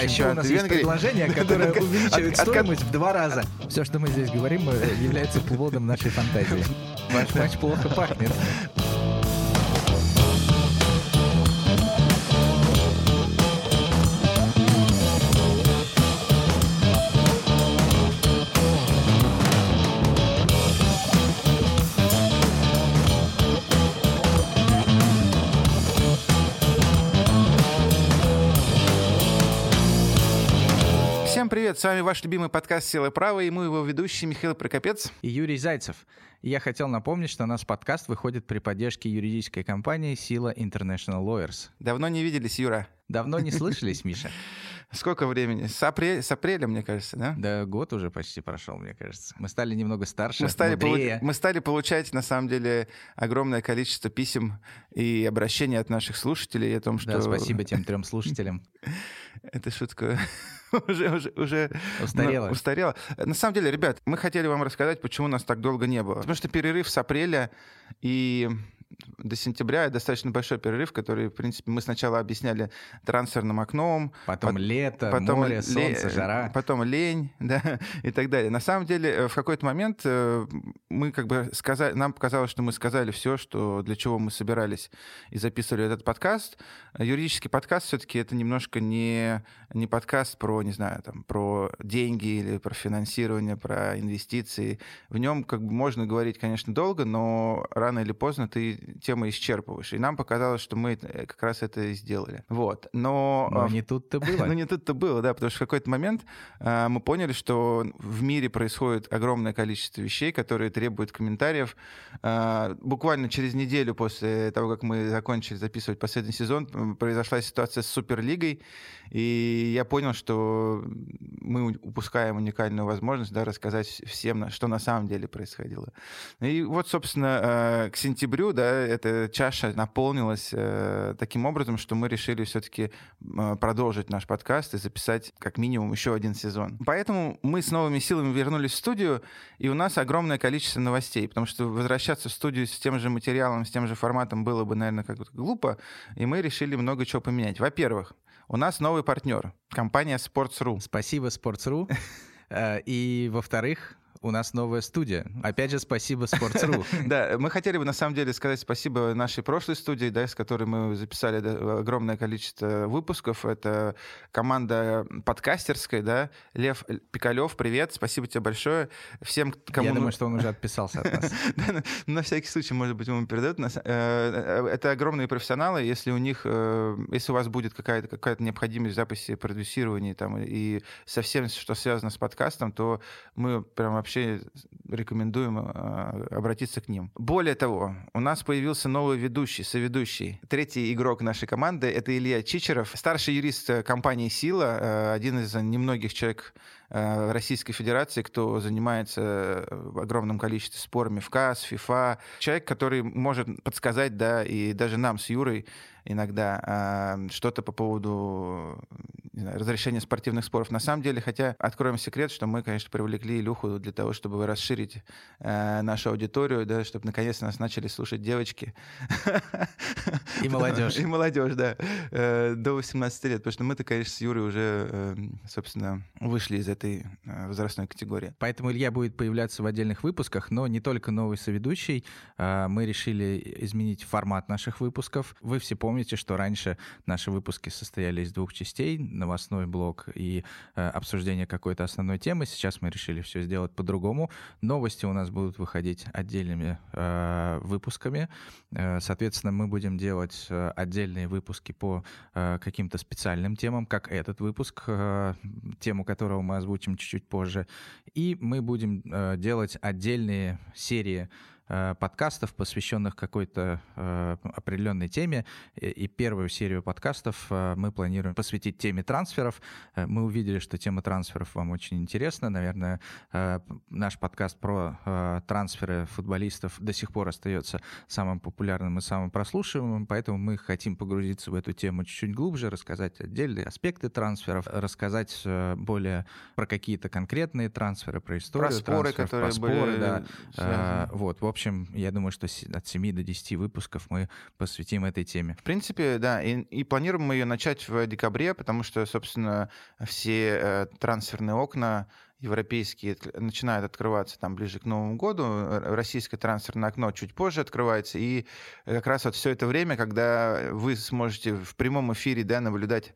а еще у нас есть предложение, которое увеличивает стоимость в два раза. Все, что мы здесь говорим, э, является плодом нашей фантазии. Ваш матч плохо пахнет. С вами ваш любимый подкаст «Сила права» и мы его ведущие Михаил Прокопец и Юрий Зайцев. И я хотел напомнить, что у нас подкаст выходит при поддержке юридической компании «Сила International Lawyers». Давно не виделись, Юра. Давно не слышались, Миша. Сколько времени? С, апреля, с апреля, мне кажется, да? Да, год уже почти прошел, мне кажется. Мы стали немного старше, мы стали, мудрее. мы стали получать, на самом деле, огромное количество писем и обращений от наших слушателей о том, что... Да, спасибо тем трем слушателям. Это шутка уже, уже, уже устарела. Ну, устарела. На самом деле, ребят, мы хотели вам рассказать, почему нас так долго не было. Потому что перерыв с апреля и до сентября достаточно большой перерыв, который, в принципе, мы сначала объясняли трансферным окном. Потом по- лето, потом море, солнце, жара. Потом лень, да, и так далее. На самом деле, э, в какой-то момент э, мы как бы сказали, нам показалось, что мы сказали все, что для чего мы собирались и записывали этот подкаст. Юридический подкаст все-таки это немножко не, не подкаст про, не знаю, там, про деньги или про финансирование, про инвестиции. В нем как бы можно говорить, конечно, долго, но рано или поздно ты темы исчерпываешь. И нам показалось, что мы э, как раз это и сделали. Вот. Но... Но не тут-то было. ну, не тут-то было, да, потому что в какой-то момент э, мы поняли, что в мире происходит огромное количество вещей, которые требуют комментариев. Э, буквально через неделю после того, как мы закончили записывать последний сезон, произошла ситуация с Суперлигой, и я понял, что мы упускаем уникальную возможность да, рассказать всем, что на самом деле происходило. И вот, собственно, э, к сентябрю да, эта чаша наполнилась э, таким образом, что мы решили все-таки э, продолжить наш подкаст и записать как минимум еще один сезон. Поэтому мы с новыми силами вернулись в студию, и у нас огромное количество новостей, потому что возвращаться в студию с тем же материалом, с тем же форматом было бы, наверное, как-то глупо, и мы решили много чего поменять. Во-первых, у нас новый партнер, компания Sports.ru. Спасибо, Sports.ru. Э, и, во-вторых, у нас новая студия. Опять же, спасибо Sports.ru. Да, мы хотели бы на самом деле сказать спасибо нашей прошлой студии, да, с которой мы записали огромное количество выпусков. Это команда подкастерская, да. Лев Пикалев, привет, спасибо тебе большое. Всем, кому... Я думаю, что он уже отписался от нас. На всякий случай, может быть, ему передают. Э, э, это огромные профессионалы. Если у них, э, если у вас будет какая-то какая необходимость записи, продюсировании там, и совсем, что связано с подкастом, то мы прям вообще вообще рекомендуем а, обратиться к ним. Более того, у нас появился новый ведущий, соведущий. Третий игрок нашей команды — это Илья Чичеров, старший юрист э, компании «Сила», э, один из немногих человек Российской Федерации, кто занимается огромным количеством спорами в КАС, ФИФА. Человек, который может подсказать, да, и даже нам с Юрой иногда а, что-то по поводу знаю, разрешения спортивных споров. На самом деле, хотя откроем секрет, что мы, конечно, привлекли Илюху для того, чтобы расширить э, нашу аудиторию, да, чтобы наконец нас начали слушать девочки. И молодежь. И молодежь, да. Э, до 18 лет. Потому что мы-то, конечно, с Юрой уже, э, собственно, вышли из этой э, возрастной категории. Поэтому Илья будет появляться в отдельных выпусках, но не только новый соведущий. Э, мы решили изменить формат наших выпусков. Вы все помните, что раньше наши выпуски состояли из двух частей новостной блок и э, обсуждение какой-то основной темы. Сейчас мы решили все сделать по-другому. Новости у нас будут выходить отдельными э, выпусками. Соответственно, мы будем делать отдельные выпуски по каким-то специальным темам, как этот выпуск, тему которого мы озвучим чуть-чуть позже. И мы будем э, делать отдельные серии подкастов, посвященных какой-то э, определенной теме. И первую серию подкастов э, мы планируем посвятить теме трансферов. Мы увидели, что тема трансферов вам очень интересна. Наверное, наш подкаст про трансферы футболистов до сих пор остается самым популярным и самым прослушиваемым, поэтому мы хотим погрузиться в эту тему чуть-чуть глубже, рассказать отдельные аспекты трансферов, рассказать более про какие-то конкретные трансферы, про историю про споры, трансферов, которые про споры, были да. Вот, в общем, общем, я думаю, что от 7 до 10 выпусков мы посвятим этой теме. В принципе, да, и, и планируем мы ее начать в декабре, потому что, собственно, все э, трансферные окна европейские начинают открываться там ближе к Новому году, российское трансферное окно чуть позже открывается, и как раз вот все это время, когда вы сможете в прямом эфире да, наблюдать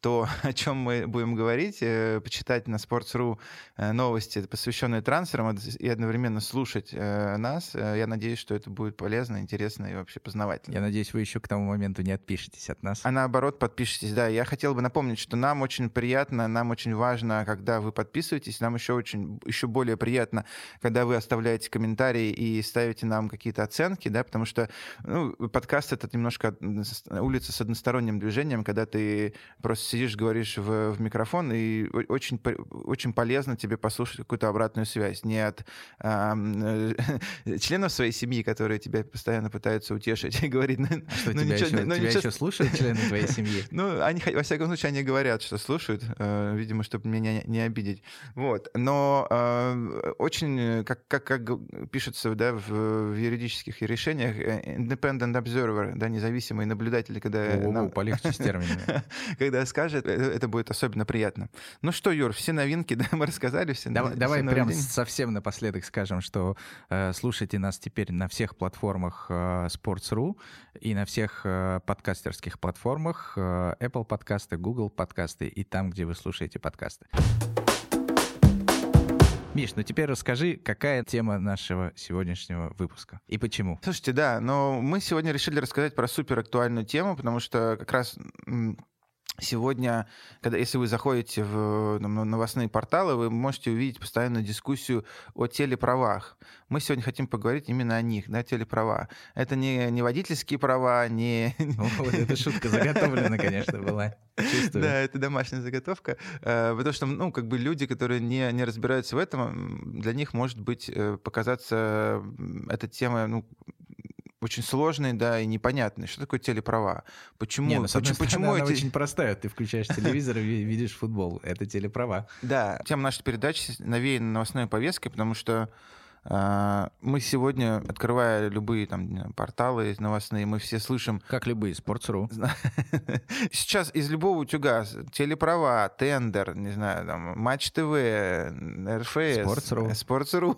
то, о чем мы будем говорить, э, почитать на Sports.ru э, новости, посвященные трансферам, и одновременно слушать э, нас. Я надеюсь, что это будет полезно, интересно и вообще познавательно. Я надеюсь, вы еще к тому моменту не отпишетесь от нас. А наоборот, подпишитесь. Да, я хотел бы напомнить, что нам очень приятно, нам очень важно, когда вы подписываетесь, нам еще очень, еще более приятно, когда вы оставляете комментарии и ставите нам какие-то оценки, да, потому что ну, подкаст — это немножко улица с односторонним движением, когда ты просто сидишь, говоришь в, в микрофон, и очень, очень полезно тебе послушать какую-то обратную связь. Не от э, членов своей семьи, которые тебя постоянно пытаются утешить и говорить, ну, а что, ну, тебя, ничего, еще, ну, тебя ничего... еще слушают члены твоей семьи? Ну, они, во всяком случае, они говорят, что слушают, э, видимо, чтобы меня не, обидеть. Вот. Но э, очень, как, как, как пишется да, в, в юридических решениях, э, independent observer, да, независимый наблюдатель, когда... О, нам... полегче с терминами. когда скажет, э, это будет особенно приятно. Ну что, Юр, все новинки, да, мы рассказали все. Давай, все давай прям совсем напоследок скажем, что э, слушайте нас теперь на всех платформах э, Sports.ru и на всех э, подкастерских платформах э, Apple подкасты, Google подкасты и там, где вы слушаете подкасты. Миш, ну теперь расскажи, какая тема нашего сегодняшнего выпуска и почему? Слушайте, да, но мы сегодня решили рассказать про супер актуальную тему, потому что как раз Сегодня, когда, если вы заходите в новостные порталы, вы можете увидеть постоянную дискуссию о телеправах. Мы сегодня хотим поговорить именно о них, да, телеправа. Это не, не водительские права, не... Вот эта шутка заготовлена, конечно, была. Чувствую. Да, это домашняя заготовка. Э, потому что, ну, как бы люди, которые не, не разбираются в этом, для них может быть э, показаться эта тема, ну, очень сложный, да, и непонятный. Что такое телеправа? Почему? Не, ну, почему, почему эти... она очень простая. Ты включаешь телевизор и видишь футбол. Это телеправа. Да. Тема нашей передачи навеяна новостной повесткой, потому что мы сегодня, открывая любые там порталы новостные, мы все слышим... Как любые, Sports.ru. Сейчас из любого утюга телеправа, тендер, не знаю, там, Матч ТВ, РФС, Sports.ru, Sports.ru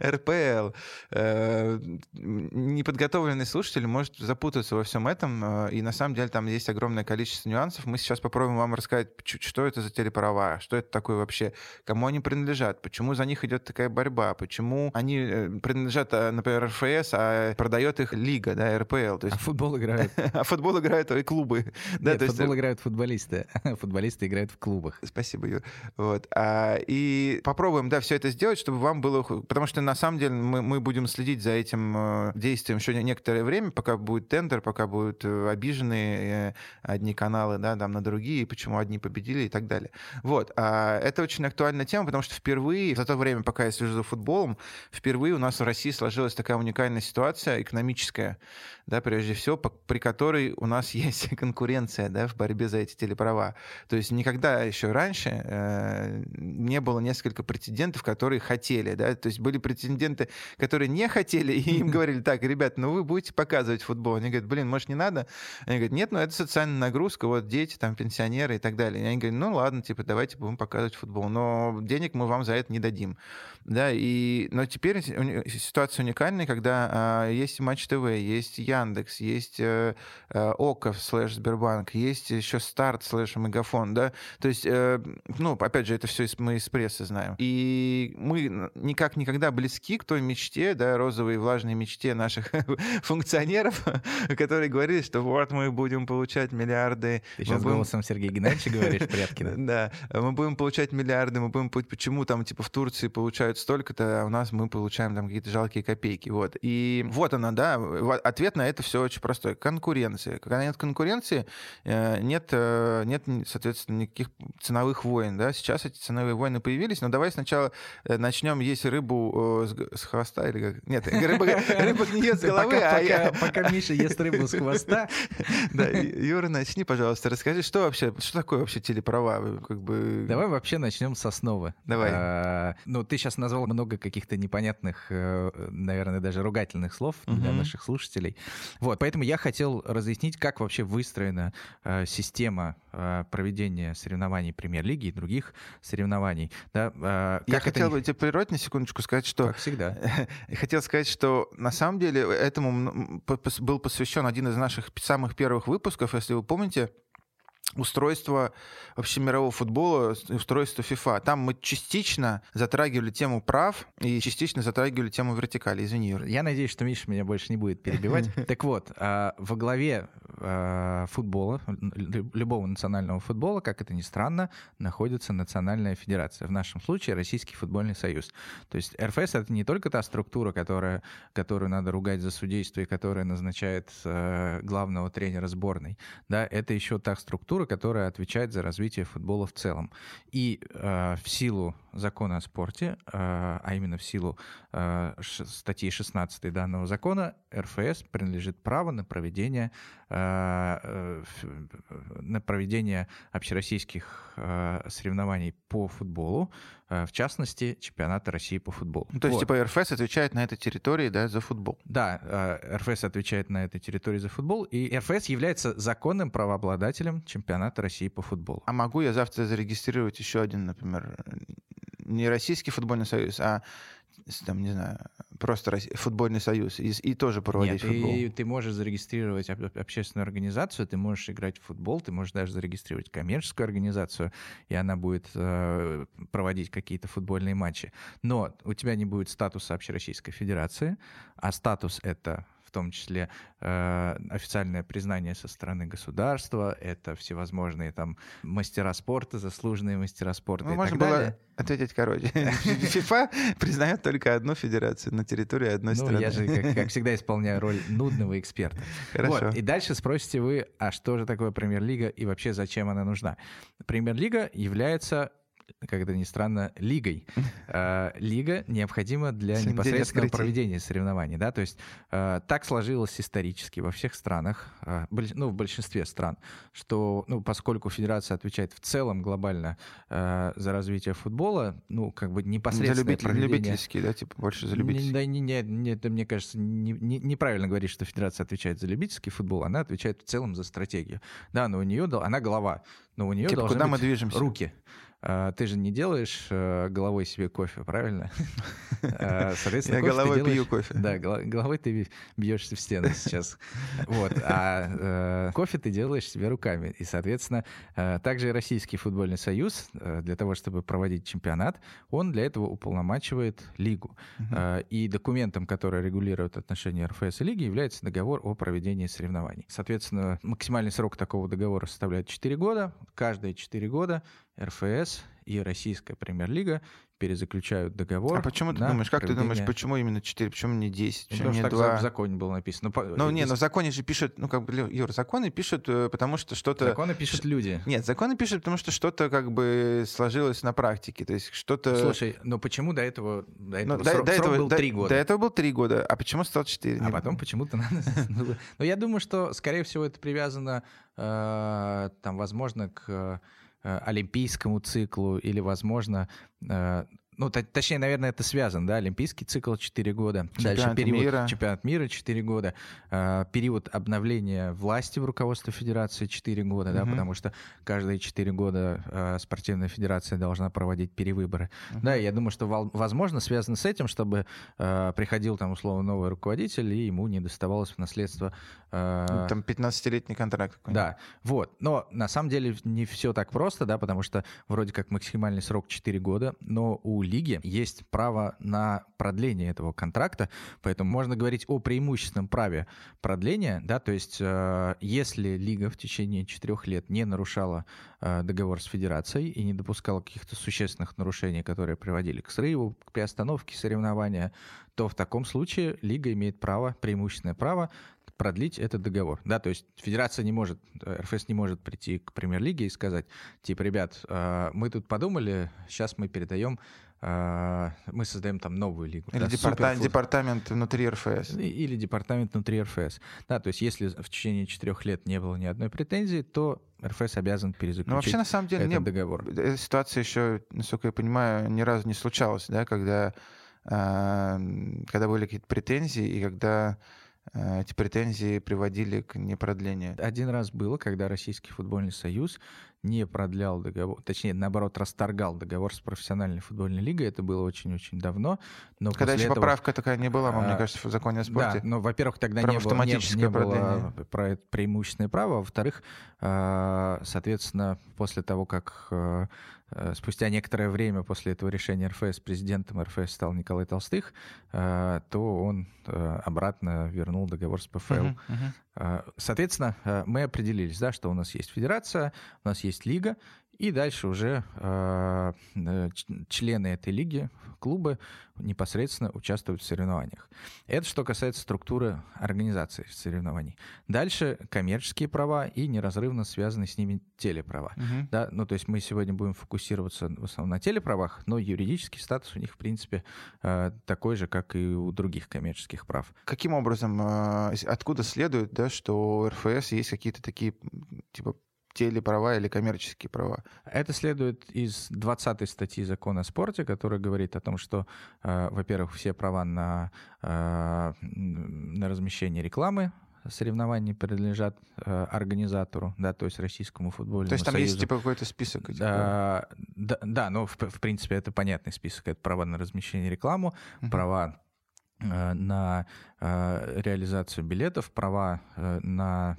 РПЛ. Э, неподготовленный слушатель может запутаться во всем этом, э, и на самом деле там есть огромное количество нюансов. Мы сейчас попробуем вам рассказать, что это за телеправа, что это такое вообще, кому они принадлежат, почему за них идет такая борьба, почему они э, принадлежат, э, например, РФС, а продает их лига, да, РПЛ. То есть... А футбол играют. а футбол играют и клубы. Да, Нет, то футбол есть... играют футболисты. Футболисты играют в клубах. Спасибо, Юр. Вот. А, и попробуем, да, все это сделать, чтобы вам было... Потому что, на самом деле, мы, мы будем следить за этим действием еще некоторое время, пока будет тендер, пока будут обижены одни каналы, да, там на другие, почему одни победили и так далее. Вот. А это очень актуальная тема, потому что впервые, за то время, пока я слежу за футболом, впервые у нас в России сложилась такая уникальная ситуация экономическая, да, прежде всего, по, при которой у нас есть конкуренция да, в борьбе за эти телеправа. То есть никогда еще раньше э, не было несколько претендентов, которые хотели. Да? То есть были претенденты, которые не хотели, и им говорили, так, ребят, ну вы будете показывать футбол. Они говорят, блин, может, не надо? Они говорят, нет, ну это социальная нагрузка, вот дети, там, пенсионеры и так далее. И они говорят, ну ладно, типа, давайте будем показывать футбол, но денег мы вам за это не дадим. Да, и, но теперь ситуация уникальная, когда а, есть Матч ТВ, есть Яндекс, есть э, э, Okko слэш Сбербанк, есть еще Старт слэш Мегафон, да, то есть, э, ну, опять же, это все мы из прессы знаем. И мы никак никогда близки к той мечте, да, розовой влажной мечте наших функционеров, которые говорили, что вот мы будем получать миллиарды. Ты сейчас будем... голосом Сергея Геннадьевича говоришь, Пряткина. Да, мы будем получать миллиарды, мы будем... Почему там, типа, в Турции получают столько-то, а у нас мы получаем там какие-то жалкие копейки, вот. И вот она, да, ответ на это все очень простой. Конкуренция. Когда нет конкуренции, э, нет, э, нет соответственно, никаких ценовых войн, да, сейчас эти ценовые войны появились, но давай сначала э, начнем есть рыбу с, хвоста или как? Нет, рыба, рыба гниет с головы, а я... Пока Миша ест рыбу с хвоста. Да, Юра, начни, пожалуйста, расскажи, что вообще, что такое вообще телеправа? Как бы... Давай вообще начнем с основы. Давай. А, ну, ты сейчас назвал много каких-то непонятных, э, наверное, даже ругательных слов для наших слушателей. Вот, поэтому я хотел разъяснить, как вообще выстроена э, система э, проведения соревнований премьер-лиги и других соревнований. Да, э, Я хотел бы тебе прервать на секундочку сказать, что... Как всегда. хотел сказать, что на самом деле этому был посвящен один из наших самых первых выпусков, если вы помните, устройство вообще мирового футбола, устройство FIFA. Там мы частично затрагивали тему прав и частично затрагивали тему вертикали. Извини, Юр. Я надеюсь, что Миша меня больше не будет перебивать. Так вот, а, во главе а, футбола, любого национального футбола, как это ни странно, находится Национальная Федерация. В нашем случае Российский футбольный союз. То есть РФС — это не только та структура, которая, которую надо ругать за судейство и которая назначает а, главного тренера сборной. Да, это еще та структура, которая отвечает за развитие футбола в целом. И э, в силу закона о спорте, э, а именно в силу э, статьи 16 данного закона, РФС принадлежит право на проведение, э, э, на проведение общероссийских э, соревнований по футболу, в частности, чемпионата России по футболу. Ну, то есть, вот. типа, РФС отвечает на этой территории, да, за футбол? Да, РФС отвечает на этой территории за футбол, и РФС является законным правообладателем чемпионата России по футболу. А могу я завтра зарегистрировать еще один, например, не Российский футбольный союз, а там, не знаю, просто футбольный союз и, и тоже проводить Нет, футбол. Ты, ты можешь зарегистрировать общественную организацию, ты можешь играть в футбол, ты можешь даже зарегистрировать коммерческую организацию, и она будет э, проводить какие-то футбольные матчи. Но у тебя не будет статуса Общероссийской Федерации, а статус это в том числе э, официальное признание со стороны государства, это всевозможные там мастера спорта, заслуженные мастера спорта ну, и можно так было далее. ответить короче. ФИФА признает только одну федерацию на территории одной ну, страны. я же, как, как всегда, исполняю роль нудного эксперта. Хорошо. Вот. И дальше спросите вы, а что же такое премьер-лига и вообще зачем она нужна? Премьер-лига является как это ни странно, лигой. А, лига необходима для непосредственного проведения соревнований. Да? То есть а, так сложилось исторически во всех странах, а, ну, в большинстве стран, что ну, поскольку федерация отвечает в целом глобально за развитие футбола, ну, как бы непосредственно за любитель, проведение... любительский, да, типа больше за любительский. Да, не, не, не, это, мне кажется, не, не, неправильно говорить, что федерация отвечает за любительский футбол, она отвечает в целом за стратегию. Да, но у нее, она голова, но у нее типа, должны куда быть мы движемся? руки. А, ты же не делаешь э, головой себе кофе, правильно? А, соответственно, Я головой пью кофе. Да, головой ты бьешься в стену сейчас. Вот. А э, кофе ты делаешь себе руками. И, соответственно, э, также Российский футбольный союз для того, чтобы проводить чемпионат, он для этого уполномачивает лигу. И документом, который регулирует отношения РФС и лиги, является договор о проведении соревнований. Соответственно, максимальный срок такого договора составляет 4 года. Каждые 4 года РФС и Российская премьер-лига перезаключают договор. А почему ты думаешь, как проведение... ты думаешь, почему именно 4, почему не 10, почему ну, не 2? в законе было написано. Ну, ну не, но в законе же пишут, ну, как бы, Юр, законы пишут, э, потому что что-то... Законы пишут люди. Нет, законы пишут, потому что что-то как бы сложилось на практике, то есть что-то... Слушай, ну почему до этого, до этого, ну, срок, до, срок этого был 3 года? До этого был 3 года, а почему стал 4? А потом почему-то надо... Ну, я думаю, что, скорее всего, это привязано, э, там, возможно, к олимпийскому циклу или, возможно, э, ну, точнее, наверное, это связано, да, олимпийский цикл 4 года, чемпионат дальше период, мира. чемпионат мира 4 года, э, период обновления власти в руководстве федерации 4 года, угу. да, потому что каждые 4 года э, спортивная федерация должна проводить перевыборы. Угу. Да, я думаю, что, возможно, связано с этим, чтобы э, приходил там, условно, новый руководитель, и ему не доставалось в наследство... Э, там 15-летний контракт. Да, вот. Но на самом деле не все так просто, да, потому что вроде как максимальный срок 4 года, но у лиги есть право на продление этого контракта, поэтому можно говорить о преимущественном праве продления, да, то есть э, если лига в течение четырех лет не нарушала э, договор с федерацией и не допускала каких-то существенных нарушений, которые приводили к срыву, к приостановке соревнования, то в таком случае лига имеет право, преимущественное право продлить этот договор. Да, то есть федерация не может, РФС не может прийти к премьер-лиге и сказать, типа, ребят, э, мы тут подумали, сейчас мы передаем мы создаем там новую лигу. Или да, департа- департамент внутри РФС. Или департамент внутри РФС. Да, то есть если в течение четырех лет не было ни одной претензии, то РФС обязан перезаключить Но вообще, на самом деле, этот не, договор. Эта ситуация еще, насколько я понимаю, ни разу не случалась, да, когда, когда были какие-то претензии, и когда Э, эти претензии приводили к непродлению. Один раз было, когда Российский футбольный союз не продлял договор, точнее, наоборот, расторгал договор с профессиональной футбольной лигой. Это было очень-очень давно. Но Когда еще этого... поправка такая не была, а, мне кажется, в законе о спорте. Да, но, во-первых, тогда не было, не, не было про преимущественное право, а во-вторых, а, соответственно, после того, как э, Э, спустя некоторое время после этого решения РФС президентом РФС стал Николай Толстых, э, то он э, обратно вернул договор с ПФЛ. Uh-huh, uh-huh. Соответственно, мы определились, да, что у нас есть федерация, у нас есть лига, и дальше уже э, члены этой лиги, клубы, непосредственно участвуют в соревнованиях. Это что касается структуры организации соревнований. Дальше коммерческие права и неразрывно связанные с ними телеправа. Угу. Да, ну, то есть мы сегодня будем фокусироваться в основном на телеправах, но юридический статус у них, в принципе, э, такой же, как и у других коммерческих прав. Каким образом, э, откуда следует, да, что у РФС есть какие-то такие, типа, телеправа или коммерческие права? Это следует из 20 статьи закона о спорте, которая говорит о том, что, э, во-первых, все права на, э, на размещение рекламы соревнований принадлежат э, организатору, да, то есть Российскому футбольному То есть там союзу. есть типа какой-то список? Этих, да, да, да, но в, в принципе это понятный список. Это права на размещение рекламу, uh-huh. права э, на э, реализацию билетов, права э, на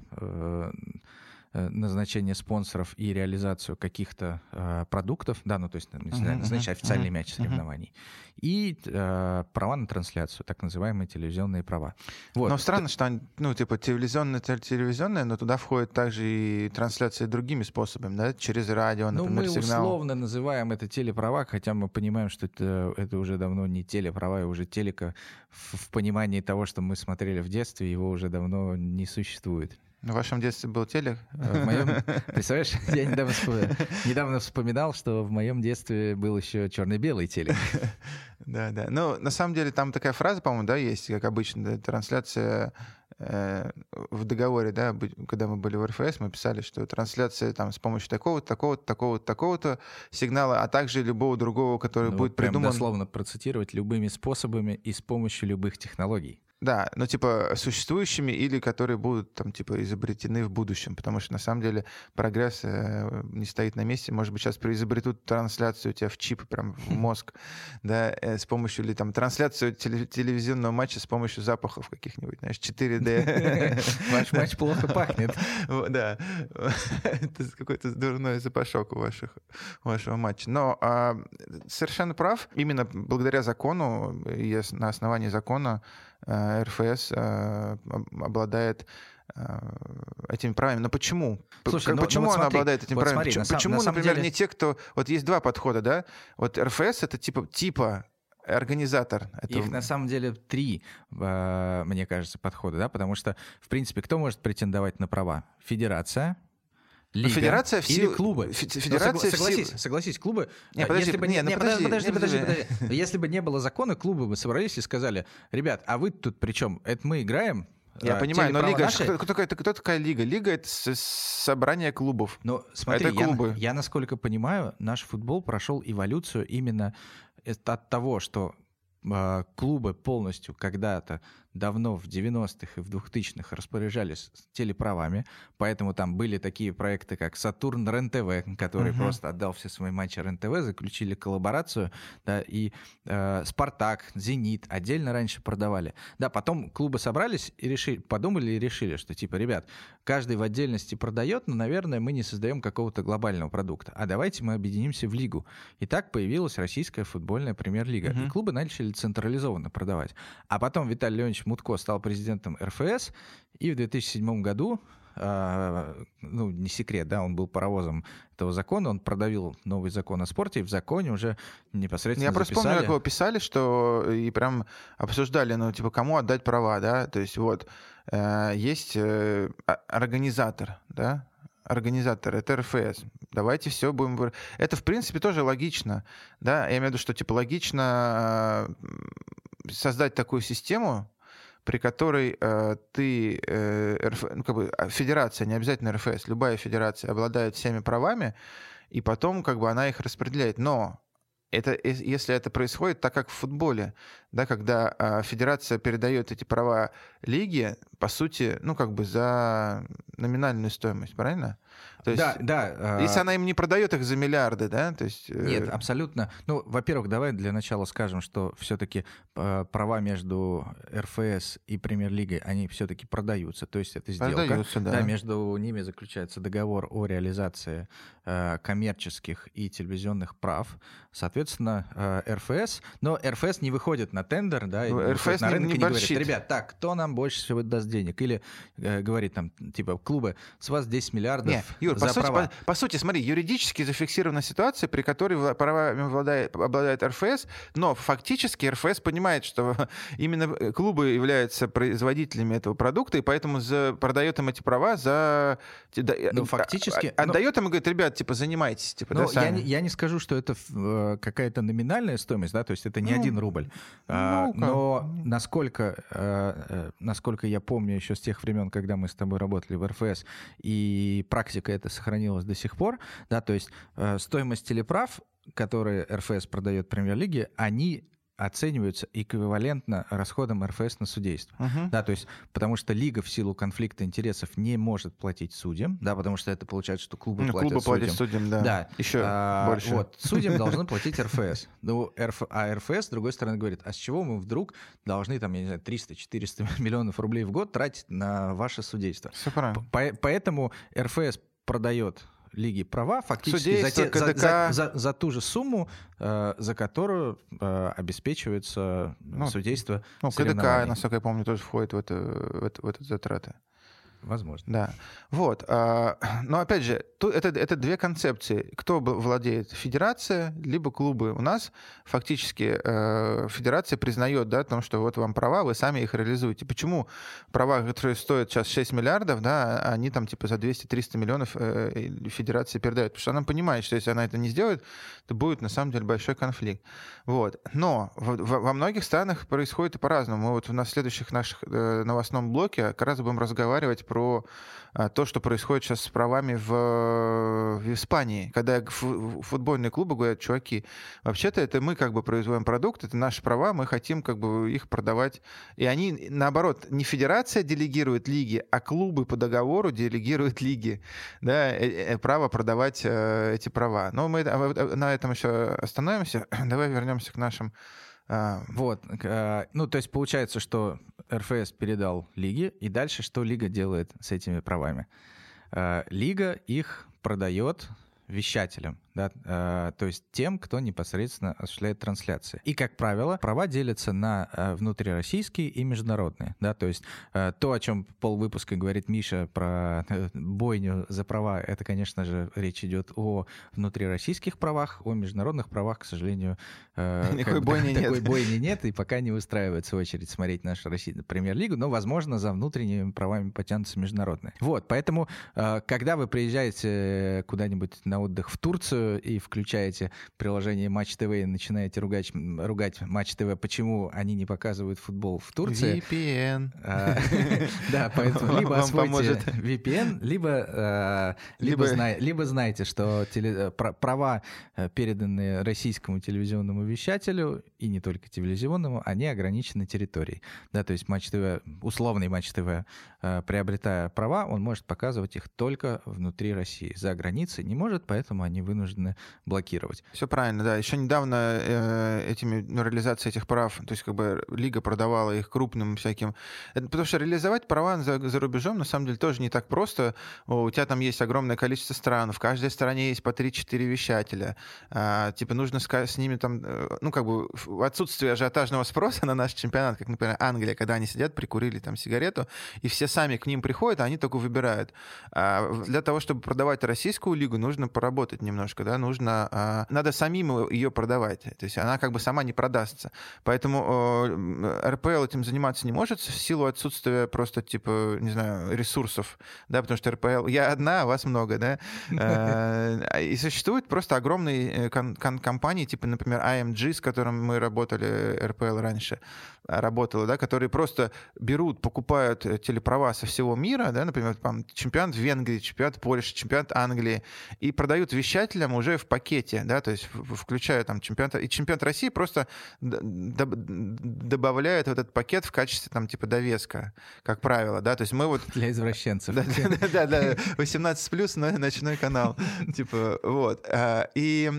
назначение спонсоров и реализацию каких-то э, продуктов, да, ну то есть uh-huh, назначить официальный мяч соревнований, и э, права на трансляцию, так называемые телевизионные права. Вот. Но странно, что они, ну типа телевизионные, телевизионные, но туда входят также и трансляции другими способами, да, через радио, например, ну, мы сигнал. условно называем это телеправа, хотя мы понимаем, что это, это уже давно не телеправа, и уже телека в, в понимании того, что мы смотрели в детстве, его уже давно не существует. В вашем детстве был телек? В моем... Представляешь, я недавно, вспоминал, недавно вспоминал, что в моем детстве был еще черно-белый телек. Да, да. Ну, на самом деле, там такая фраза, по-моему, да, есть, как обычно, да, трансляция э, в договоре, да, когда мы были в РФС, мы писали, что трансляция там с помощью такого-то, такого-то, такого-то, такого-то сигнала, а также любого другого, который ну, будет вот прям придуман... дословно процитировать любыми способами и с помощью любых технологий. Да, ну типа существующими или которые будут там типа изобретены в будущем, потому что на самом деле прогресс э, не стоит на месте. Может быть сейчас изобретут трансляцию у тебя в чип прям в мозг, да, э, с помощью или там трансляцию телевизионного матча с помощью запахов каких-нибудь, знаешь, 4D. Ваш матч плохо пахнет. Да, это какой-то дурной запашок у ваших вашего матча. Но а, совершенно прав. Именно благодаря закону и на основании закона РФС э, обладает э, этими правами. Но почему? Слушай, ну, почему ну, вот она смотри, обладает этими вот правами? Смотри, почему, на, например, деле... не те, кто... Вот есть два подхода, да? Вот РФС — это типа, типа организатор. Этого. Их на самом деле три, мне кажется, подхода, да, потому что, в принципе, кто может претендовать на права? Федерация, Лига Федерация в силу... клубы. Федерация ну, согласись, сил... согласись, клубы. Не, подожди, если бы не, не, ну, подожди, подожди, подожди, подожди, подожди. Если бы не было закона, клубы бы собрались и сказали, ребят, а вы тут при чем? Это мы играем, я а, понимаю, но лига, наши... кто, кто, кто, кто такая лига? Лига это собрание клубов. Но смотри, это клубы. Я, я насколько понимаю, наш футбол прошел эволюцию именно от того, что э, клубы полностью когда-то давно в 90-х и в 2000-х распоряжались телеправами, поэтому там были такие проекты, как «Сатурн РЕН-ТВ», который uh-huh. просто отдал все свои матчи РЕН-ТВ, заключили коллаборацию, да, и э, «Спартак», «Зенит» отдельно раньше продавали. Да, потом клубы собрались и решили, подумали и решили, что типа, ребят, каждый в отдельности продает, но, наверное, мы не создаем какого-то глобального продукта, а давайте мы объединимся в лигу. И так появилась российская футбольная премьер-лига, uh-huh. и клубы начали централизованно продавать. А потом Виталий Леонидович Мутко стал президентом РФС, и в 2007 году э, ну, не секрет, да, он был паровозом этого закона, он продавил новый закон о спорте, и в законе уже непосредственно Я просто записали... помню, как его писали, что и прям обсуждали, ну, типа, кому отдать права, да, то есть вот э, есть э, организатор, да, организатор, это РФС. Давайте все будем... Это, в принципе, тоже логично. Да? Я имею в виду, что типа логично создать такую систему, при которой э, ты, э, РФ, ну, как бы а, федерация, не обязательно РФС, любая федерация обладает всеми правами, и потом как бы она их распределяет. Но это, если это происходит так, как в футболе, да, когда э, федерация передает эти права лиге, по сути, ну, как бы за номинальную стоимость, правильно? То есть, да, да. Если она им не продает их за миллиарды, да, то есть... Э, Нет, абсолютно. Ну, во-первых, давай для начала скажем, что все-таки э, права между РФС и Премьер-лигой, они все-таки продаются, то есть это сделка. Продаются, да. Да, между ними заключается договор о реализации э, коммерческих и телевизионных прав. Соответственно, э, РФС, но РФС не выходит на тендер, да, ну, РФС на рынок не, не, говорит, ребят, так, кто нам больше всего даст денег? Или э, говорит там, типа, клубы, с вас 10 миллиардов не, Юр, за по права. Сути, по, по сути, смотри, юридически зафиксирована ситуация, при которой правами обладает, обладает РФС, но фактически РФС понимает, что именно э, клубы являются производителями этого продукта, и поэтому за, продает им эти права за... Ну, фактически... А, отдает но... им и говорит, ребят, типа, занимайтесь. Типа, ну, да, я, не, я не скажу, что это какая-то номинальная стоимость, да, то есть это не ну, один рубль. А, но насколько, э, э, насколько я помню еще с тех времен, когда мы с тобой работали в РФС, и практика это сохранилась до сих пор, да, то есть э, стоимость телеправ, которые РФС продает премьер-лиге, они оцениваются эквивалентно расходам РФС на судейство. Uh-huh. Да, то есть, потому что лига в силу конфликта интересов не может платить судьям, да, потому что это получается, что клубы ну, платят клубы судьям. платят судьям, да. Да. Еще а, больше. Вот, судьям должны платить РФС. Ну, РФ, а РФС, с другой стороны, говорит, а с чего мы вдруг должны, там, я не знаю, 300-400 миллионов рублей в год тратить на ваше судейство? Все правильно. По- поэтому РФС продает лиги права фактически за, те, за, за, за, за ту же сумму, э, за которую э, обеспечивается ну, судейство. Ну, КДК, насколько я помню, тоже входит в, это, в, это, в это затраты. Возможно. Да. Вот. А, но опять же, это, это две концепции. Кто владеет? Федерация, либо клубы. У нас фактически э, федерация признает, да, том, что вот вам права, вы сами их реализуете. Почему права, которые стоят сейчас 6 миллиардов, да, они там типа за 200-300 миллионов э, федерации передают? Потому что она понимает, что если она это не сделает, то будет на самом деле большой конфликт. Вот. Но во многих странах происходит и по-разному. Мы вот на следующих наших э, новостном блоке как раз будем разговаривать про а, то, что происходит сейчас с правами в, в Испании, когда футбольные клубы говорят, чуваки, вообще-то это мы как бы производим продукт, это наши права, мы хотим как бы их продавать. И они, наоборот, не федерация делегирует лиги, а клубы по договору делегируют лиги, да, э, э, право продавать э, эти права. Но мы на этом еще остановимся. Давай вернемся к нашим а, вот, а, ну, то есть получается, что РФС передал лиге, и дальше что лига делает с этими правами? А, лига их продает вещателям да, э, то есть тем, кто непосредственно осуществляет трансляции. И, как правило, права делятся на э, внутрироссийские и международные, да, то есть э, то, о чем полвыпуска говорит Миша про э, бойню за права, это, конечно же, речь идет о внутрироссийских правах, о международных правах, к сожалению, э, никакой бойни нет. Такой бойни нет, и пока не выстраивается очередь смотреть нашу Россию премьер-лигу, но, возможно, за внутренними правами потянутся международные. Вот, поэтому, э, когда вы приезжаете куда-нибудь на отдых в Турцию, и включаете приложение Матч ТВ и начинаете ругать, ругать Матч ТВ, почему они не показывают футбол в Турции. VPN. А, да, поэтому либо освойте VPN, либо, а, знаете, что права, э, переданные российскому телевизионному вещателю, и не только телевизионному, они ограничены территорией. Да, то есть Матч ТВ, условный Матч ТВ, э, приобретая права, он может показывать их только внутри России. За границей не может поэтому они вынуждены блокировать. Все правильно, да. Еще недавно э, этими, ну, реализация этих прав, то есть как бы лига продавала их крупным всяким... Это, потому что реализовать права за, за рубежом на самом деле тоже не так просто. У тебя там есть огромное количество стран, в каждой стране есть по 3-4 вещателя. А, типа нужно с, с ними там, э, ну как бы в отсутствие ажиотажного спроса на наш чемпионат, как, например, Англия, когда они сидят, прикурили там сигарету, и все сами к ним приходят, а они только выбирают. А для того, чтобы продавать российскую лигу, нужно поработать немножко, да, нужно, а, надо самим ее продавать. То есть она как бы сама не продастся. Поэтому э, РПЛ этим заниматься не может в силу отсутствия просто, типа, не знаю, ресурсов, да, потому что РПЛ, я одна, а вас много, да, э, и существует просто огромные э, компании, типа, например, IMG, с которым мы работали, РПЛ раньше, работала, да, которые просто берут, покупают э, телеправа со всего мира, да, например, там, чемпионат Венгрии, чемпионат Польши, чемпионат Англии, и продают вещателям уже в пакете, да, то есть включая там чемпионат, и чемпионат России просто добавляет в этот пакет в качестве там типа довеска, как правило, да, то есть мы вот... Для извращенцев. Да, да, да, 18 плюс ночной канал, типа, вот. А, и,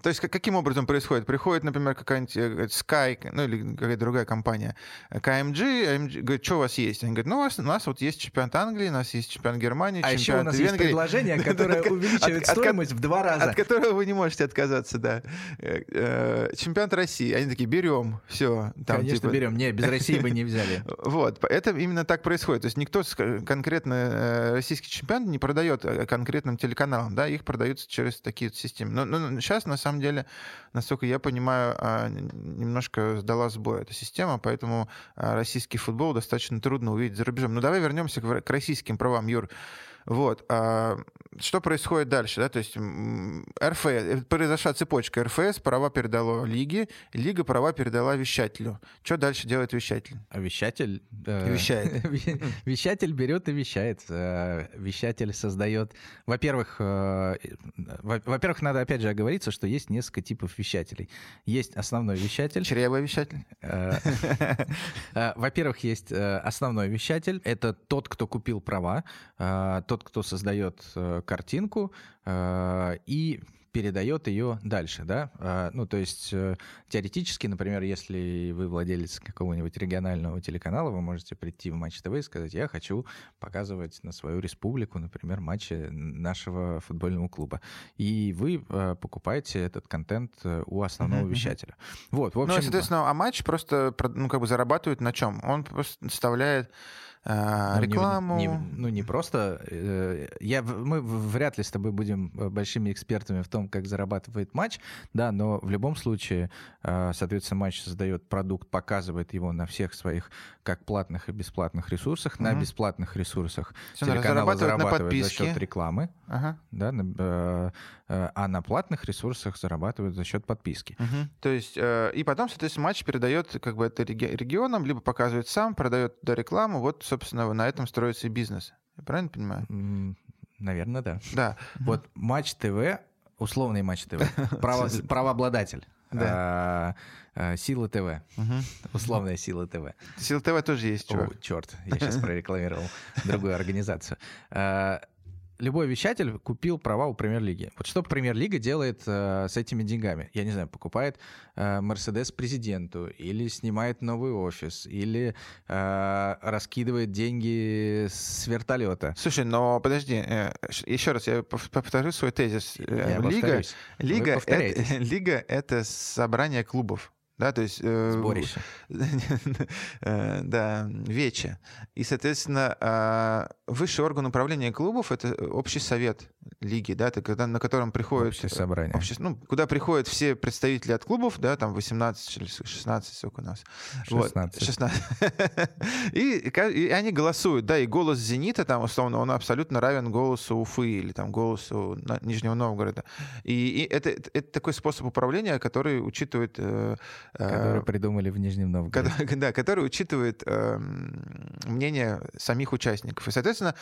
то есть каким образом происходит? Приходит, например, какая-нибудь э, Sky, ну или какая-то другая компания, KMG, AMG говорит, что у вас есть? Они говорят, ну, у нас, у нас вот есть чемпионат Англии, у нас есть чемпионат Германии, а чемпионат еще у нас Венгрии. есть предложение, которое увеличивает стоимость в два раза. От которого вы не можете отказаться, да. Э, э, чемпионат России. Они такие, берем, все. Конечно, типа берем. Не, без России бы не взяли. Вот, это именно так происходит. То есть никто конкретно э, российский чемпионат не продает конкретным телеканалам, да, их продаются через такие системы. Но, но сейчас, на самом деле, насколько я понимаю, а, немножко сдала сбой эта система, поэтому а, российский футбол достаточно трудно увидеть за рубежом. Но давай вернемся к российским правам, Юр. Вот. Что происходит дальше? Да? То есть РФС, э, произошла цепочка. РФС права передала Лиге, Лига права передала вещателю. Что дальше делает вещатель? А вещатель... Э, вещает. вещатель берет и вещает. Э, вещатель создает... Во-первых, э, во-первых, надо опять же оговориться, что есть несколько типов вещателей. Есть основной вещатель. Чревый вещатель. Во-первых, есть основной вещатель. Это тот, кто купил права, тот, кто создает картинку э, и передает ее дальше, да, а, ну, то есть э, теоретически, например, если вы владелец какого-нибудь регионального телеканала, вы можете прийти в Матч ТВ и сказать, я хочу показывать на свою республику, например, матчи нашего футбольного клуба, и вы покупаете этот контент у основного вещателя. Вот, в общем... Ну, соответственно, а матч просто, ну, как бы зарабатывает на чем? Он просто вставляет а, ну, рекламу. Не, не, ну, не просто. Э, я, мы вряд ли с тобой будем э, большими экспертами в том, как зарабатывает матч, да, но в любом случае, э, соответственно, матч создает продукт, показывает его на всех своих как платных и бесплатных ресурсах. Угу. На бесплатных ресурсах Все, телеканалы зарабатывают за счет рекламы, ага. да, а на платных ресурсах зарабатывают за счет подписки. Угу. То есть, и потом, соответственно, матч передает как бы это регионам, либо показывает сам, продает до рекламу. Вот, собственно, на этом строится и бизнес. Я правильно понимаю? Наверное, да. Да. Вот Матч ТВ, условный Матч ТВ, право, правообладатель. Да. А, а, Сила ТВ. Условная Сила ТВ. Сила ТВ тоже есть, чувак. О, черт, я сейчас прорекламировал другую организацию. А, любой вещатель купил права у премьер-лиги. Вот что премьер-лига делает э, с этими деньгами? Я не знаю, покупает э, Мерседес э, президенту, или снимает новый офис, или э, раскидывает деньги с вертолета. Слушай, но подожди, э, еще раз я повторю свой тезис. Э, я Лига, Лига, это, Лига — это собрание клубов да, то есть... Э, Сборище. Э, да, вече. И, соответственно, э, высший орган управления клубов — это общий совет лиги, да, это когда, на котором приходят... Общее собрание. Общее, ну, куда приходят все представители от клубов, да, там 18 или 16, сколько у нас. 16. Вот, 16. и, и они голосуют, да, и голос «Зенита», там, условно, он абсолютно равен голосу Уфы или там голосу Нижнего Новгорода. И, и это, это такой способ управления, который учитывает Которые придумали в Нижнем Новгороде. Который, да, который учитывает э, мнение самих участников. И, соответственно,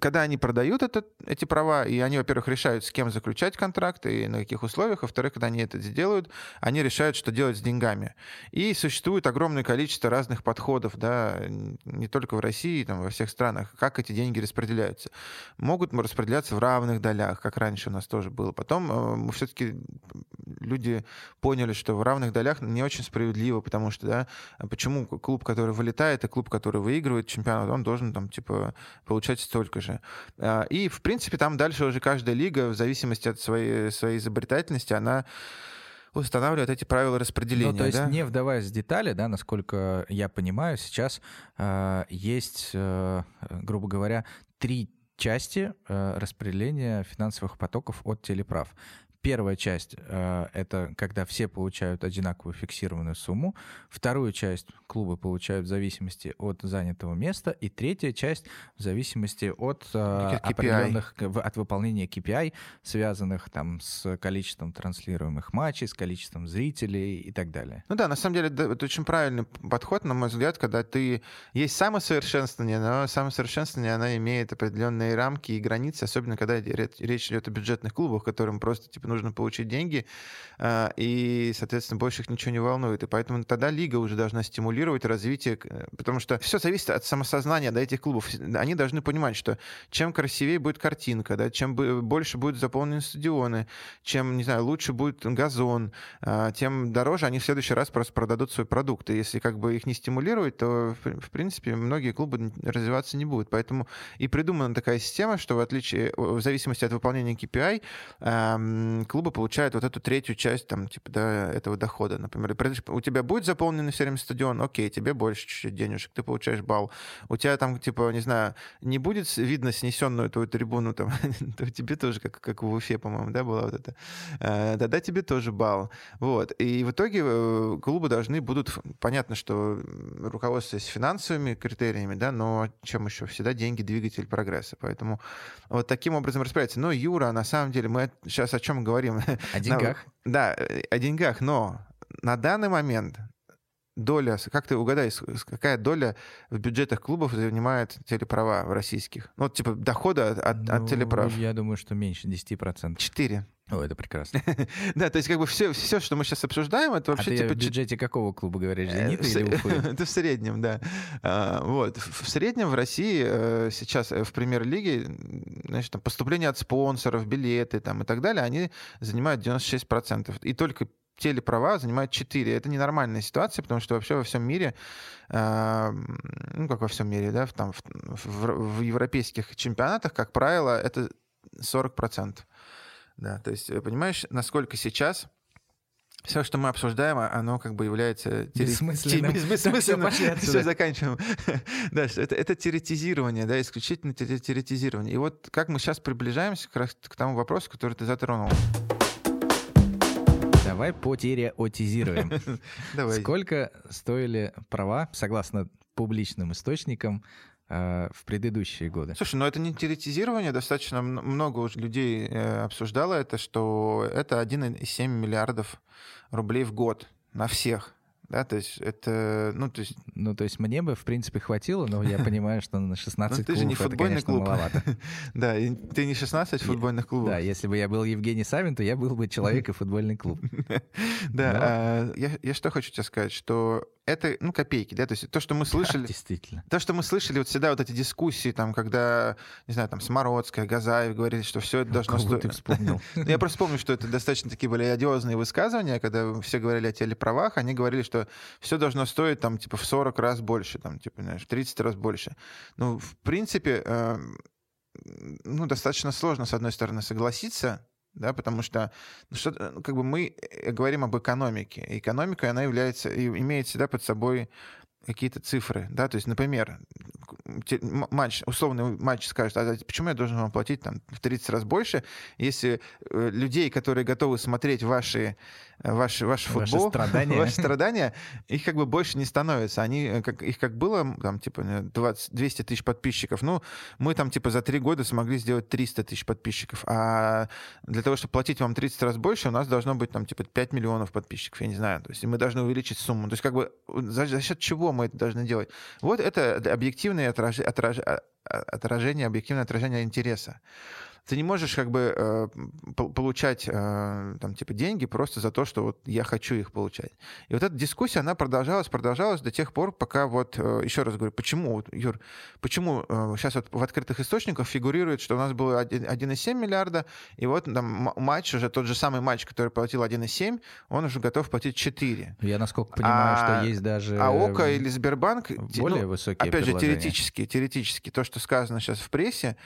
когда они продают это, эти права, и они, во-первых, решают, с кем заключать контракт и на каких условиях, во-вторых, когда они это сделают, они решают, что делать с деньгами. И существует огромное количество разных подходов, да, не только в России, там, во всех странах, как эти деньги распределяются. Могут распределяться в равных долях, как раньше у нас тоже было. Потом э, мы все-таки люди поняли, что в равных долях не очень справедливо, потому что, да, почему клуб, который вылетает, и клуб, который выигрывает чемпионат, он должен там, типа, получать столько же. А, и, в принципе, там дальше уже каждая лига, в зависимости от своей, своей изобретательности, она устанавливает эти правила распределения. Ну, то есть, да? не вдаваясь в детали, да, насколько я понимаю, сейчас э, есть, э, грубо говоря, три части э, распределения финансовых потоков от телеправ. Первая часть э, это когда все получают одинаковую фиксированную сумму. Вторую часть клубы получают в зависимости от занятого места. И третья часть в зависимости от э, определенных, от выполнения KPI, связанных там с количеством транслируемых матчей, с количеством зрителей и так далее. Ну да, на самом деле это очень правильный подход, на мой взгляд, когда ты... Есть самосовершенствование, но самосовершенствование, она имеет определенные рамки и границы, особенно когда речь идет о бюджетных клубах, которым просто типа нужно получить деньги, а, и, соответственно, больше их ничего не волнует. И поэтому тогда лига уже должна стимулировать развитие, э, потому что все зависит от самосознания да, этих клубов. Они должны понимать, что чем красивее будет картинка, да, чем больше будут заполнены стадионы, чем, не знаю, лучше будет газон, а, тем дороже они в следующий раз просто продадут свой продукт. И если как бы их не стимулировать, то, в принципе, многие клубы развиваться не будут. Поэтому и придумана такая система, что в отличие, в зависимости от выполнения KPI, клубы получают вот эту третью часть там, типа, да, этого дохода. Например, у тебя будет заполненный все время стадион, окей, тебе больше чуть-чуть денежек, ты получаешь балл. У тебя там, типа, не знаю, не будет видно снесенную твою трибуну, там, тебе тоже, как, как в Уфе, по-моему, да, была вот это. Э, тогда тебе тоже балл. Вот. И в итоге э, клубы должны будут, понятно, что руководствуясь финансовыми критериями, да, но чем еще? Всегда деньги двигатель прогресса. Поэтому вот таким образом распределяется. Но, Юра, на самом деле, мы сейчас о чем говорим? О деньгах. Да, о деньгах, но на данный момент доля, как ты угадаешь, какая доля в бюджетах клубов занимает телеправа в российских? Ну, вот, типа, дохода от, ну, от телеправ. Я думаю, что меньше 10%. 4. О, это прекрасно. да, то есть как бы все, все, что мы сейчас обсуждаем, это вообще а типа... в бюджете какого клуба говоришь, «Зенита» э, или Уфы? это в среднем, да. А, вот. В среднем в России э, сейчас э, в премьер-лиге значит, там, поступления от спонсоров, билеты там, и так далее, они занимают 96%. И только телеправа занимают 4. Это ненормальная ситуация, потому что вообще во всем мире, ну как во всем мире, да, там, в, в, в европейских чемпионатах, как правило, это 40%. Да, то есть, понимаешь, насколько сейчас все, что мы обсуждаем, оно как бы является бессмысленным. Бессмысленным. Все, все заканчиваем. да, это, это теоретизирование, да, исключительно теоретизирование. И вот как мы сейчас приближаемся к, к тому вопросу, который ты затронул. Давай потереотизируем. Давай. Сколько стоили права, согласно публичным источникам, Э, в предыдущие годы. Слушай, ну это не теоретизирование, достаточно много уже людей э, обсуждало это, что это 1,7 миллиардов рублей в год на всех. Да, то есть это, ну, то есть... Ну, то есть мне бы, в принципе, хватило, но я понимаю, что на 16 ты же не футбольный клуб. маловато. Да, ты не 16 футбольных клубов. Да, если бы я был Евгений Савин, то я был бы человек и футбольный клуб. Да, а, я что хочу тебе сказать, что это, ну, копейки, да, то есть то, что мы слышали... Действительно. То, что мы слышали вот всегда вот эти дискуссии, там, когда, не знаю, там, Смородская, Газаев говорили, что все это должно стоить... ты вспомнил. Ну, я просто помню, что это достаточно такие были одиозные высказывания, когда все говорили о телеправах, они говорили, что все должно стоить, там, типа, в 40 раз больше, там, типа, знаешь, в 30 раз больше. Ну, в принципе, эм, ну, достаточно сложно, с одной стороны, согласиться, да, потому что, ну, что ну, как бы мы э, говорим об экономике. Экономика, она является, имеет всегда под собой какие-то цифры, да, то есть, например, матч, условный матч скажет, а почему я должен вам платить там в 30 раз больше, если э, людей, которые готовы смотреть ваши ваш, ваш Ваши футбол, страдания. ваши страдания, их как бы больше не становится. Они, э, как, их как было, там, типа, 20, 200 тысяч подписчиков, ну, мы там, типа, за три года смогли сделать 300 тысяч подписчиков. А для того, чтобы платить вам 30 раз больше, у нас должно быть, там, типа, 5 миллионов подписчиков, я не знаю. То есть мы должны увеличить сумму. То есть как бы за, за счет чего мы это должны делать? Вот это объективное отраж, отраж, а, отражение, объективное отражение интереса ты не можешь как бы э, получать э, там типа деньги просто за то, что вот я хочу их получать. И вот эта дискуссия, она продолжалась, продолжалась до тех пор, пока вот, э, еще раз говорю, почему, вот, Юр, почему э, сейчас вот в открытых источниках фигурирует, что у нас было 1,7 миллиарда, и вот там матч уже, тот же самый матч, который платил 1,7, он уже готов платить 4. Я насколько понимаю, а, что есть даже... А ОКО или Сбербанк... Более ну, высокие Опять же, теоретически, теоретически, то, что сказано сейчас в прессе,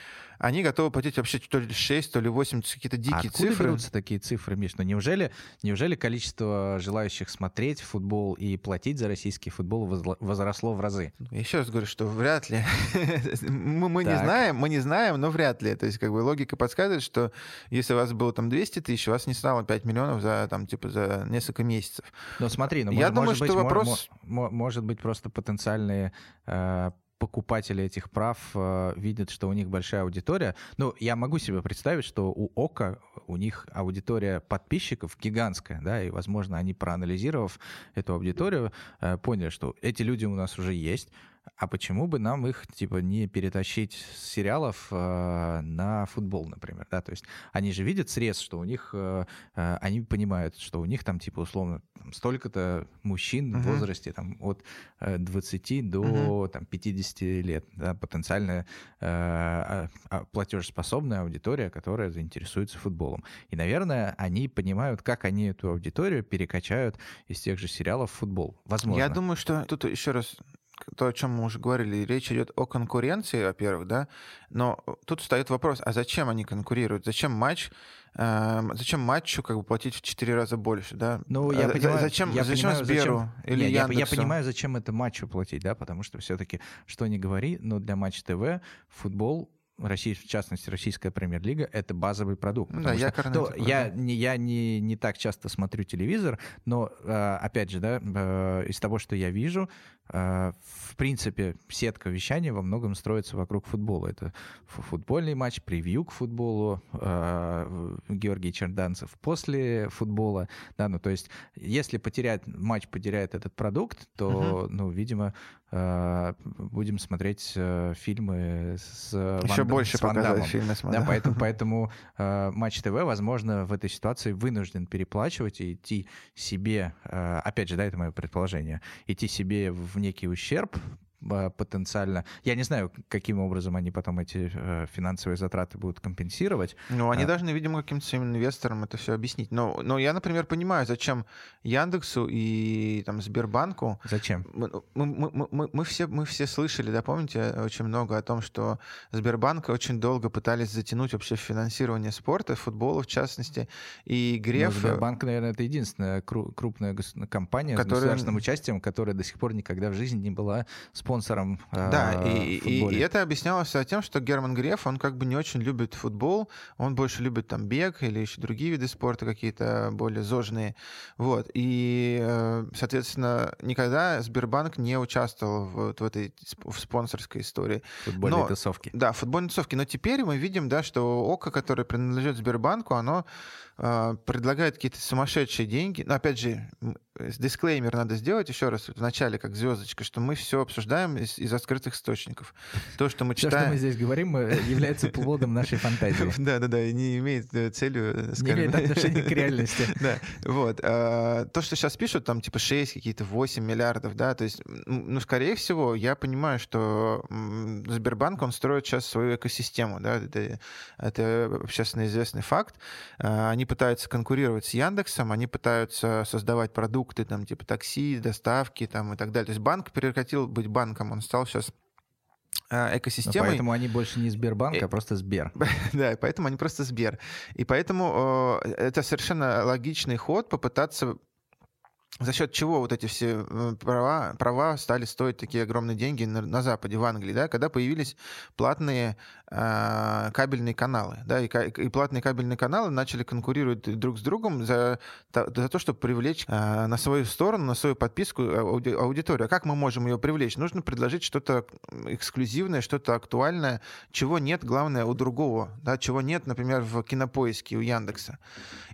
они готовы платить вообще то ли 6, то ли 8, какие-то дикие а откуда цифры. берутся такие цифры, Миш? Ну неужели, неужели количество желающих смотреть футбол и платить за российский футбол возросло в разы? Я еще раз говорю, что вряд ли. мы мы не знаем, мы не знаем, но вряд ли. То есть как бы логика подсказывает, что если у вас было там 200 тысяч, у вас не стало 5 миллионов за там типа за несколько месяцев. Ну смотри, ну, Я может, думаю, может что быть, вопрос... Может, может быть просто потенциальные э, покупатели этих прав э, видят, что у них большая аудитория. Ну, я могу себе представить, что у ОКа у них аудитория подписчиков гигантская, да, и, возможно, они, проанализировав эту аудиторию, э, поняли, что эти люди у нас уже есть, а почему бы нам их типа не перетащить с сериалов э, на футбол, например, да? То есть они же видят срез, что у них, э, э, они понимают, что у них там типа условно столько-то мужчин uh-huh. в возрасте там от э, 20 до uh-huh. там 50 лет, да, потенциальная э, э, платежеспособная аудитория, которая заинтересуется футболом. И, наверное, они понимают, как они эту аудиторию перекачают из тех же сериалов в футбол. Возможно. Я думаю, что тут еще раз то, о чем мы уже говорили, речь идет о конкуренции, во-первых, да, но тут встает вопрос, а зачем они конкурируют? Зачем матч, э, зачем матчу как бы платить в четыре раза больше, да? Ну, я а, понимаю, зачем, я зачем понимаю, Сберу зачем... или Нет, я, я Яндексу? понимаю, зачем это матчу платить, да, потому что все-таки, что не говори, но для Матч ТВ футбол Россия, в частности, российская премьер-лига, это базовый продукт. Да, я, что, то, я, не, я не, не так часто смотрю телевизор, но, э, опять же, да, э, из того, что я вижу, э, в принципе, сетка вещания во многом строится вокруг футбола. Это футбольный матч, превью к футболу, Георгий Черданцев после футбола. Да, ну, то есть, если потерять, матч потеряет этот продукт, то, uh-huh. ну, видимо, будем смотреть фильмы с Еще Ван, больше с показать фильмы с Да, поэтому, поэтому э, Матч ТВ, возможно, в этой ситуации вынужден переплачивать и идти себе, э, опять же, да, это мое предположение, идти себе в некий ущерб, потенциально. Я не знаю, каким образом они потом эти э, финансовые затраты будут компенсировать. Ну, они а... должны, видимо, каким-то своим инвесторам это все объяснить. Но, но я, например, понимаю, зачем Яндексу и там, Сбербанку... Зачем? Мы, мы, мы, мы, мы, все, мы все слышали, да, помните, очень много о том, что Сбербанк очень долго пытались затянуть вообще финансирование спорта, футбола в частности, и Греф... Ну, Сбербанк, наверное, это единственная крупная компания которая... с государственным участием, которая до сих пор никогда в жизни не была спонсором спонсором Да, э, и, и, и это объяснялось тем, что Герман Греф, он как бы не очень любит футбол, он больше любит там бег или еще другие виды спорта какие-то более зожные. Вот. И, э, соответственно, никогда Сбербанк не участвовал в, в этой в спонсорской истории. Футбольной Но, тусовки. Да, футбольной тусовки. Но теперь мы видим, да, что ОКО, которое принадлежит Сбербанку, оно э, предлагает какие-то сумасшедшие деньги. Но опять же, дисклеймер надо сделать еще раз в начале, как звездочка, что мы все обсуждаем из, из открытых источников. То, что мы все, читаем... что мы здесь говорим, э, является плодом нашей фантазии. Да, да, да, и не имеет э, целью... Э, не имеет отношения к реальности. Да, вот. А, то, что сейчас пишут, там типа 6, какие-то 8 миллиардов, да, то есть, ну, скорее всего, я понимаю, что Сбербанк, он строит сейчас свою экосистему, да, это, это общественно известный факт. А, они пытаются конкурировать с Яндексом, они пытаются создавать продукты, продукты, там, типа такси, доставки там, и так далее. То есть банк прекратил быть банком, он стал сейчас а, экосистемой. Но поэтому они больше не Сбербанк, а просто Сбер. да, поэтому они просто Сбер. И поэтому э, это совершенно логичный ход попытаться за счет чего вот эти все э, права, права стали стоить такие огромные деньги на, на Западе, в Англии, да, когда появились платные э, кабельные каналы, да, и, и платные кабельные каналы начали конкурировать друг с другом за, за то, чтобы привлечь э, на свою сторону, на свою подписку ауди, аудиторию. А как мы можем ее привлечь? Нужно предложить что-то эксклюзивное, что-то актуальное, чего нет, главное, у другого, да, чего нет, например, в кинопоиске у Яндекса.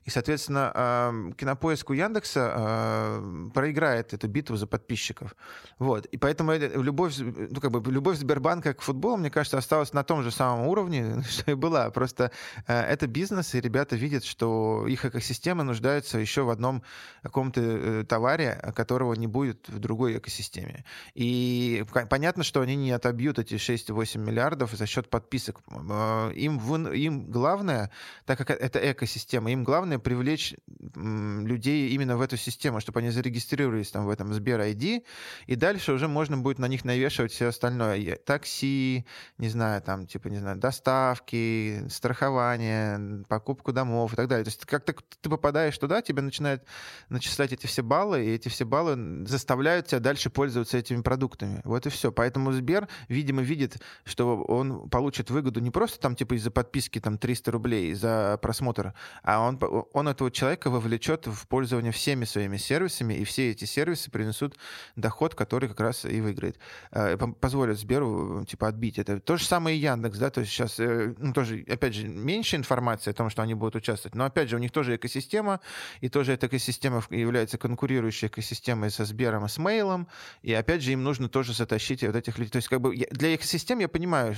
И, соответственно, кинопоиск у Яндекса проиграет эту битву за подписчиков. Вот. И поэтому любовь, ну, как бы, любовь Сбербанка к футболу, мне кажется, осталась на том же самом уровне, что и была. Просто э, это бизнес, и ребята видят, что их экосистема нуждается еще в одном каком-то э, товаре, которого не будет в другой экосистеме. И понятно, что они не отобьют эти 6-8 миллиардов за счет подписок. Э, им, им главное, так как это экосистема, им главное привлечь людей именно в эту систему, чтобы они зарегистрировались там в этом Сбер ID, и дальше уже можно будет на них навешивать все остальное. Такси, не знаю, там, типа, не знаю, доставки, страхование, покупку домов и так далее. То есть как-то ты попадаешь туда, тебе начинают начислять эти все баллы, и эти все баллы заставляют тебя дальше пользоваться этими продуктами. Вот и все. Поэтому Сбер, видимо, видит, что он получит выгоду не просто там, типа, из-за подписки там 300 рублей за просмотр, а он, он этого человека вовлечет в пользование всеми своими сервисами, и все эти сервисы принесут доход, который как раз и выиграет. Э, позволят Сберу, типа, отбить это. То же самое и Яндекс, да, то есть сейчас, э, ну, тоже, опять же, меньше информации о том, что они будут участвовать, но, опять же, у них тоже экосистема, и тоже эта экосистема является конкурирующей экосистемой со Сбером и с Мейлом, и, опять же, им нужно тоже затащить вот этих людей. То есть, как бы, для экосистем я понимаю,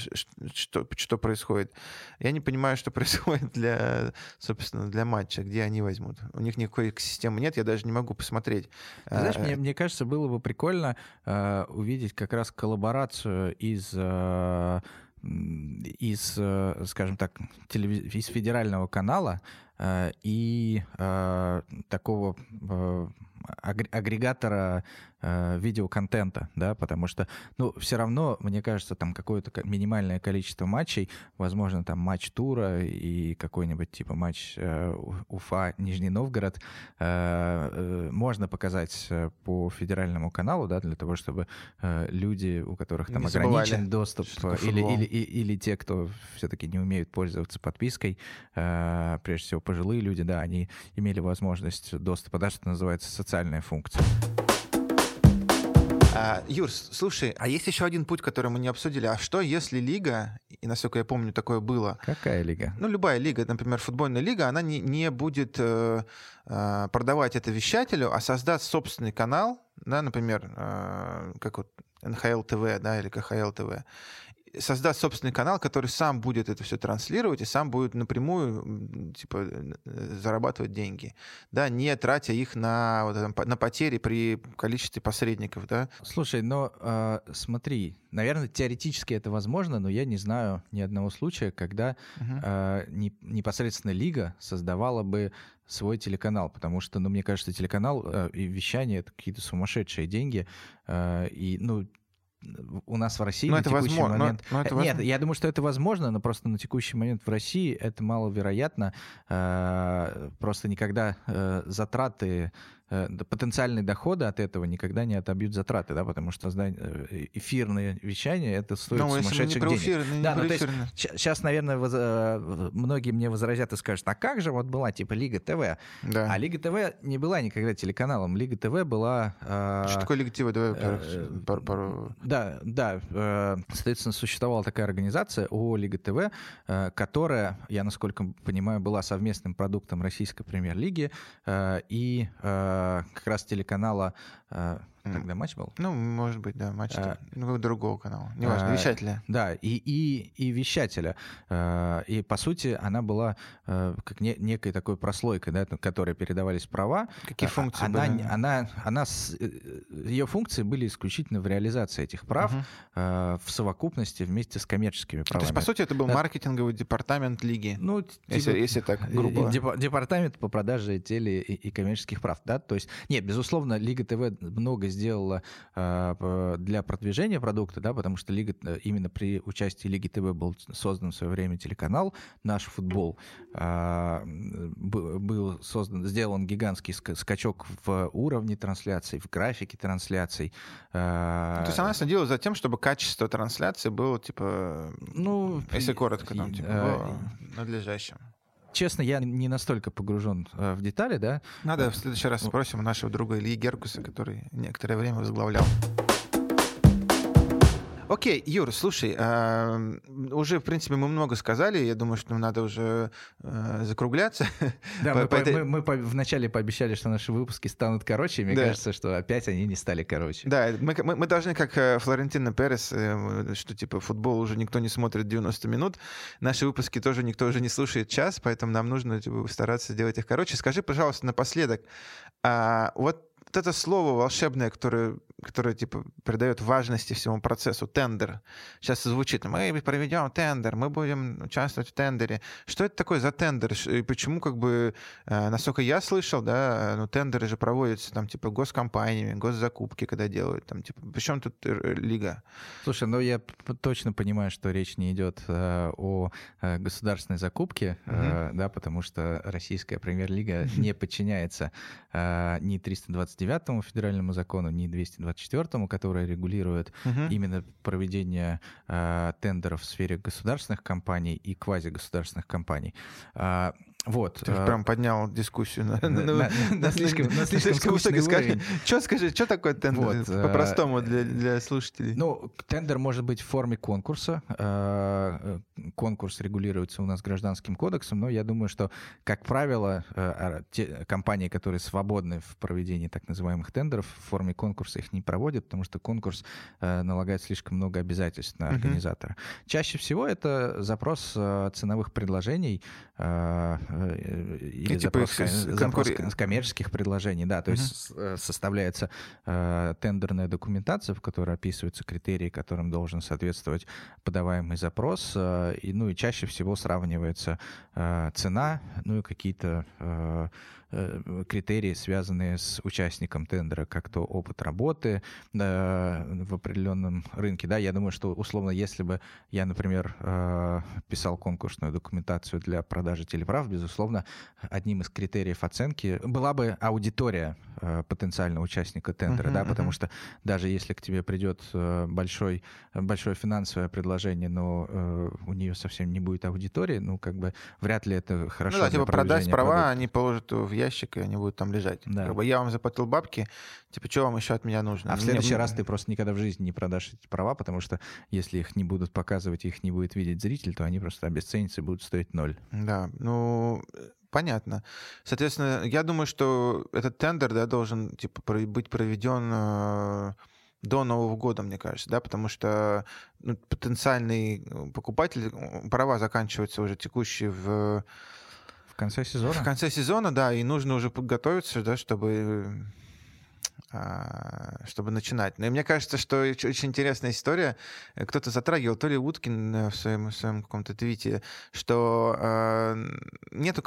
что, что происходит. Я не понимаю, что происходит для, собственно, для матча, где они возьмут. У них никакой экосистемы нет, я даже не могу посмотреть. знаешь, мне, мне кажется, было бы прикольно э, увидеть как раз коллаборацию из э, из, э, скажем так, телевиз... из федерального канала э, и э, такого агрегатора э, видеоконтента, да, потому что, ну, все равно, мне кажется, там какое-то минимальное количество матчей, возможно, там матч тура и какой-нибудь типа матч э, Уфа, Нижний Новгород, э, э, можно показать э, по федеральному каналу, да, для того, чтобы э, люди, у которых там не ограничен доступ, или, или, или, или те, кто все-таки не умеют пользоваться подпиской, э, прежде всего пожилые люди, да, они имели возможность доступа, да, что называется, социальная функция. А, Юр, слушай, а есть еще один путь, который мы не обсудили. А что, если лига, и насколько я помню, такое было... Какая лига? Ну, любая лига, например, футбольная лига, она не, не будет э, э, продавать это вещателю, а создаст собственный канал, да, например, э, как вот НХЛ ТВ, да, или КХЛ ТВ создаст собственный канал, который сам будет это все транслировать и сам будет напрямую типа зарабатывать деньги, да, не тратя их на вот, на потери при количестве посредников, да. Слушай, но э, смотри, наверное, теоретически это возможно, но я не знаю ни одного случая, когда uh-huh. э, не, непосредственно лига создавала бы свой телеканал, потому что, ну, мне кажется, телеканал э, и вещание это какие-то сумасшедшие деньги, э, и, ну, у нас в России но на это текущий возможно, момент... Но, но это Нет, возможно. я думаю, что это возможно, но просто на текущий момент в России это маловероятно. Э, просто никогда э, затраты потенциальные доходы от этого никогда не отобьют затраты, да, потому что э, эфирное вещание это стоит ну, сумасшедших денег. Эфирные, да, ну, то есть, сейчас, наверное, воз, э, многие мне возразят и скажут, а как же вот была типа Лига ТВ? Да. А Лига ТВ не была никогда телеканалом. Лига ТВ была... Что такое Лига ТВ? Давай э, пару, пару... Да, да. Э, соответственно, существовала такая организация ООО Лига ТВ, э, которая, я насколько понимаю, была совместным продуктом российской премьер-лиги э, и э, Э, как раз телеканала э, Тогда матч был? Ну, может быть, да, матч а, ну, другого канала. Неважно, а, вещателя. Да, и, и, и вещателя. А, и, по сути, она была а, как не, некой такой прослойкой, да, которой передавались права. Какие а, функции она, были? Она, она, ее функции были исключительно в реализации этих прав угу. а, в совокупности вместе с коммерческими правами. То есть, по сути, это был маркетинговый департамент лиги, ну, если, типа, если так грубо. Департамент по продаже теле и, и коммерческих прав, да? То есть, нет, безусловно, Лига ТВ много сделала э, для продвижения продукта, да, потому что Лига, э, именно при участии Лиги ТВ был создан в свое время телеканал «Наш футбол». Э, был создан, сделан гигантский скачок в уровне трансляций, в графике трансляций. Э, ну, то есть она следила за тем, чтобы качество трансляции было, типа, ну, если коротко, там, типа, э, надлежащим. Честно, я не настолько погружен э, в детали, да. Надо в следующий раз спросим нашего друга Ильи Геркуса, который некоторое время возглавлял. Окей, Юр, слушай, э, уже, в принципе, мы много сказали, я думаю, что нам надо уже э, закругляться. Да, мы, по, мы, мы по, вначале пообещали, что наши выпуски станут короче, и мне да. кажется, что опять они не стали короче. Да, мы, мы, мы должны, как э, Флорентина Перес, э, что типа футбол уже никто не смотрит 90 минут, наши выпуски тоже никто уже не слушает час, поэтому нам нужно типа, стараться делать их короче. Скажи, пожалуйста, напоследок, а, вот вот это слово волшебное, которое, которое типа придает важности всему процессу, тендер. Сейчас звучит, мы проведем тендер, мы будем участвовать в тендере. Что это такое за тендер? И почему, как бы, э, насколько я слышал, да, ну, тендеры же проводятся там, типа, госкомпаниями, госзакупки, когда делают, там, типа, причем тут э, лига? Слушай, ну, я точно понимаю, что речь не идет э, о э, государственной закупке, э, да, потому что российская премьер-лига не подчиняется э, ни 320 229 федеральному закону, ни 224, который регулирует угу. именно проведение э, тендеров в сфере государственных компаний и квазигосударственных компаний. Э, вот. Ты э, прям поднял дискуссию на, на, на, на слишком, на слишком высокий уровень. Что скажи, что такое тендер вот, по-простому э, для, для слушателей? Ну, тендер может быть в форме конкурса. Э, конкурс регулируется у нас гражданским кодексом, но я думаю, что, как правило, те компании, которые свободны в проведении так называемых тендеров, в форме конкурса их не проводят, потому что конкурс налагает слишком много обязательств на организатора. Uh-huh. Чаще всего это запрос ценовых предложений Или типа запрос, запрос конкур... коммерческих предложений, да, то есть э, составляется э, тендерная документация, в которой описываются критерии, которым должен соответствовать подаваемый запрос, э, и, ну и чаще всего сравнивается э, цена, ну и какие-то Э, критерии, связанные с участником тендера, как то опыт работы э, в определенном рынке. Да, я думаю, что условно, если бы я, например, э, писал конкурсную документацию для продажи телеправ, безусловно, одним из критериев оценки была бы аудитория потенциального участника тендера, uh-huh, да, потому uh-huh. что даже если к тебе придет большой, большое финансовое предложение, но у нее совсем не будет аудитории, ну, как бы вряд ли это хорошо. Ну да, типа продать права, продукта. они положат в ящик, и они будут там лежать. Да. Как бы я вам заплатил бабки, типа, что вам еще от меня нужно? А в следующий раз ты просто никогда в жизни не продашь эти права, потому что если их не будут показывать, их не будет видеть зритель, то они просто обесценятся и будут стоить ноль. Да, ну, понятно. Соответственно, я думаю, что этот тендер, да, должен, типа, быть проведен э, до Нового года, мне кажется, да, потому что ну, потенциальный покупатель, права заканчиваются уже текущие в конце сезона? В конце сезона, да, и нужно уже подготовиться, да, чтобы а, чтобы начинать. Но и мне кажется, что очень интересная история. Кто-то затрагивал, то ли Уткин э, в своем, в своем каком-то твите, что э, нету,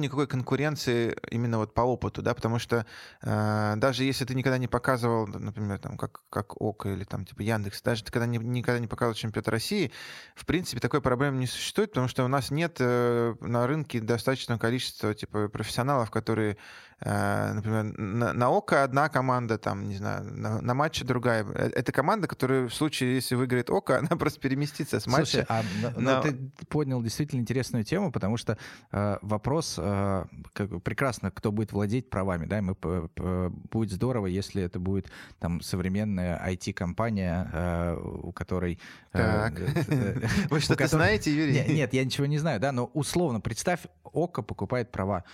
никакой конкуренции именно вот по опыту, да, потому что э, даже если ты никогда не показывал, например, там, как, как ОКО или там типа Яндекс, даже ты когда не, никогда не показывал чемпионат России, в принципе, такой проблемы не существует, потому что у нас нет э, на рынке достаточного количества типа профессионалов, которые Э, например, на, на ОКО одна команда, там, не знаю, на, на матче другая. Э, это команда, которая в случае, если выиграет ОКО, она просто переместится с матча. Слушай, а, но... ты поднял действительно интересную тему, потому что э, вопрос, э, как, прекрасно, кто будет владеть правами, да, мы, э, будет здорово, если это будет там современная IT-компания, э, у которой... Так, вы что-то знаете, Юрий? Нет, я ничего не знаю, да, но условно, представь, ОКО покупает права.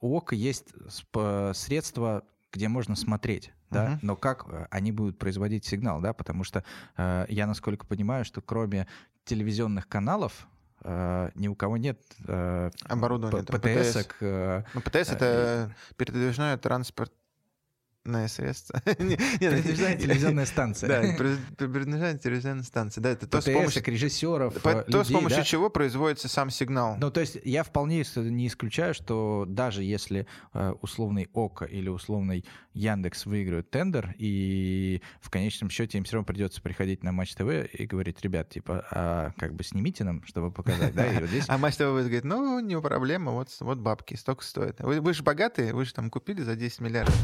У ОКО есть средства, где можно смотреть, да, uh-huh. но как э, они будут производить сигнал, да, потому что э, я, насколько понимаю, что кроме телевизионных каналов э, ни у кого нет э, оборудования ПТС. Э, ну, ПТС это передвижная транспорт на СС. Передвижная телевизионная станция. Да, передвижная телевизионная станция. Да, это то, с помощью режиссеров, То, с помощью чего производится сам сигнал. Ну, то есть я вполне не исключаю, что даже если э, условный ОКО или условный Яндекс выиграют тендер, и в конечном счете им все равно придется приходить на Матч ТВ и говорить, ребят, типа, а как бы снимите нам, чтобы показать, да, и вот здесь... А Матч ТВ говорит, ну, не проблема, вот, вот бабки, столько стоит. Вы, вы же богатые, вы же там купили за 10 миллиардов.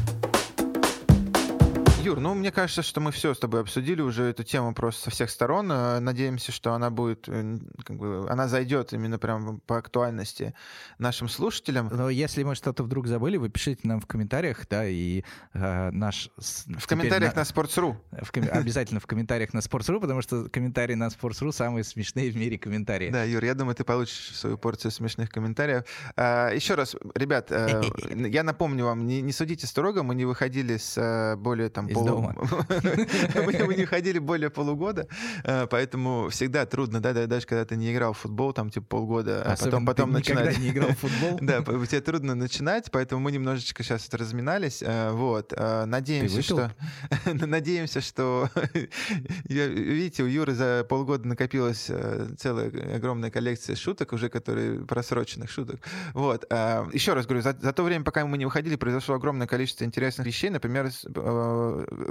Юр, ну, мне кажется, что мы все с тобой обсудили уже эту тему просто со всех сторон. Э, надеемся, что она будет, э, как бы, она зайдет именно прям по актуальности нашим слушателям. Но если мы что-то вдруг забыли, вы пишите нам в комментариях, да, и э, наш... В комментариях на, на Sports.ru. В ком... Обязательно в комментариях на Sports.ru, потому что комментарии на Sports.ru самые смешные в мире комментарии. Да, Юр, я думаю, ты получишь свою порцию смешных комментариев. А, еще раз, ребят, я напомню вам, не, не судите строго, мы не выходили с более там из дома. Мы не ходили более полугода, э, поэтому всегда трудно, да, даже когда ты не играл в футбол, там, типа, полгода, а потом, потом начинать. не играл в футбол. Да, тебе трудно начинать, поэтому мы немножечко сейчас разминались, э, вот. Э, надеемся, что... Надеемся, что... Видите, у Юры за полгода накопилась целая огромная коллекция шуток уже, которые просроченных шуток. Вот. Еще раз говорю, за, за то время, пока мы не выходили, произошло огромное количество интересных вещей. Например,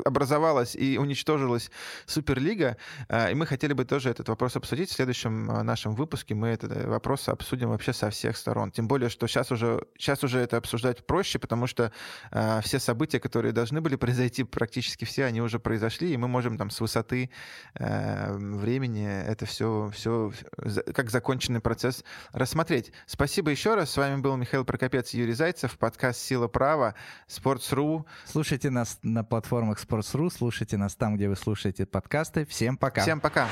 образовалась и уничтожилась Суперлига, а, и мы хотели бы тоже этот вопрос обсудить. В следующем а, нашем выпуске мы этот э, вопрос обсудим вообще со всех сторон. Тем более, что сейчас уже, сейчас уже это обсуждать проще, потому что э, все события, которые должны были произойти, практически все, они уже произошли, и мы можем там с высоты э, времени это все, все как законченный процесс рассмотреть. Спасибо еще раз. С вами был Михаил Прокопец и Юрий Зайцев, подкаст «Сила права», Sports.ru. Слушайте нас на платформах Sports.ru, слушайте нас там, где вы слушаете подкасты. Всем пока. Всем пока.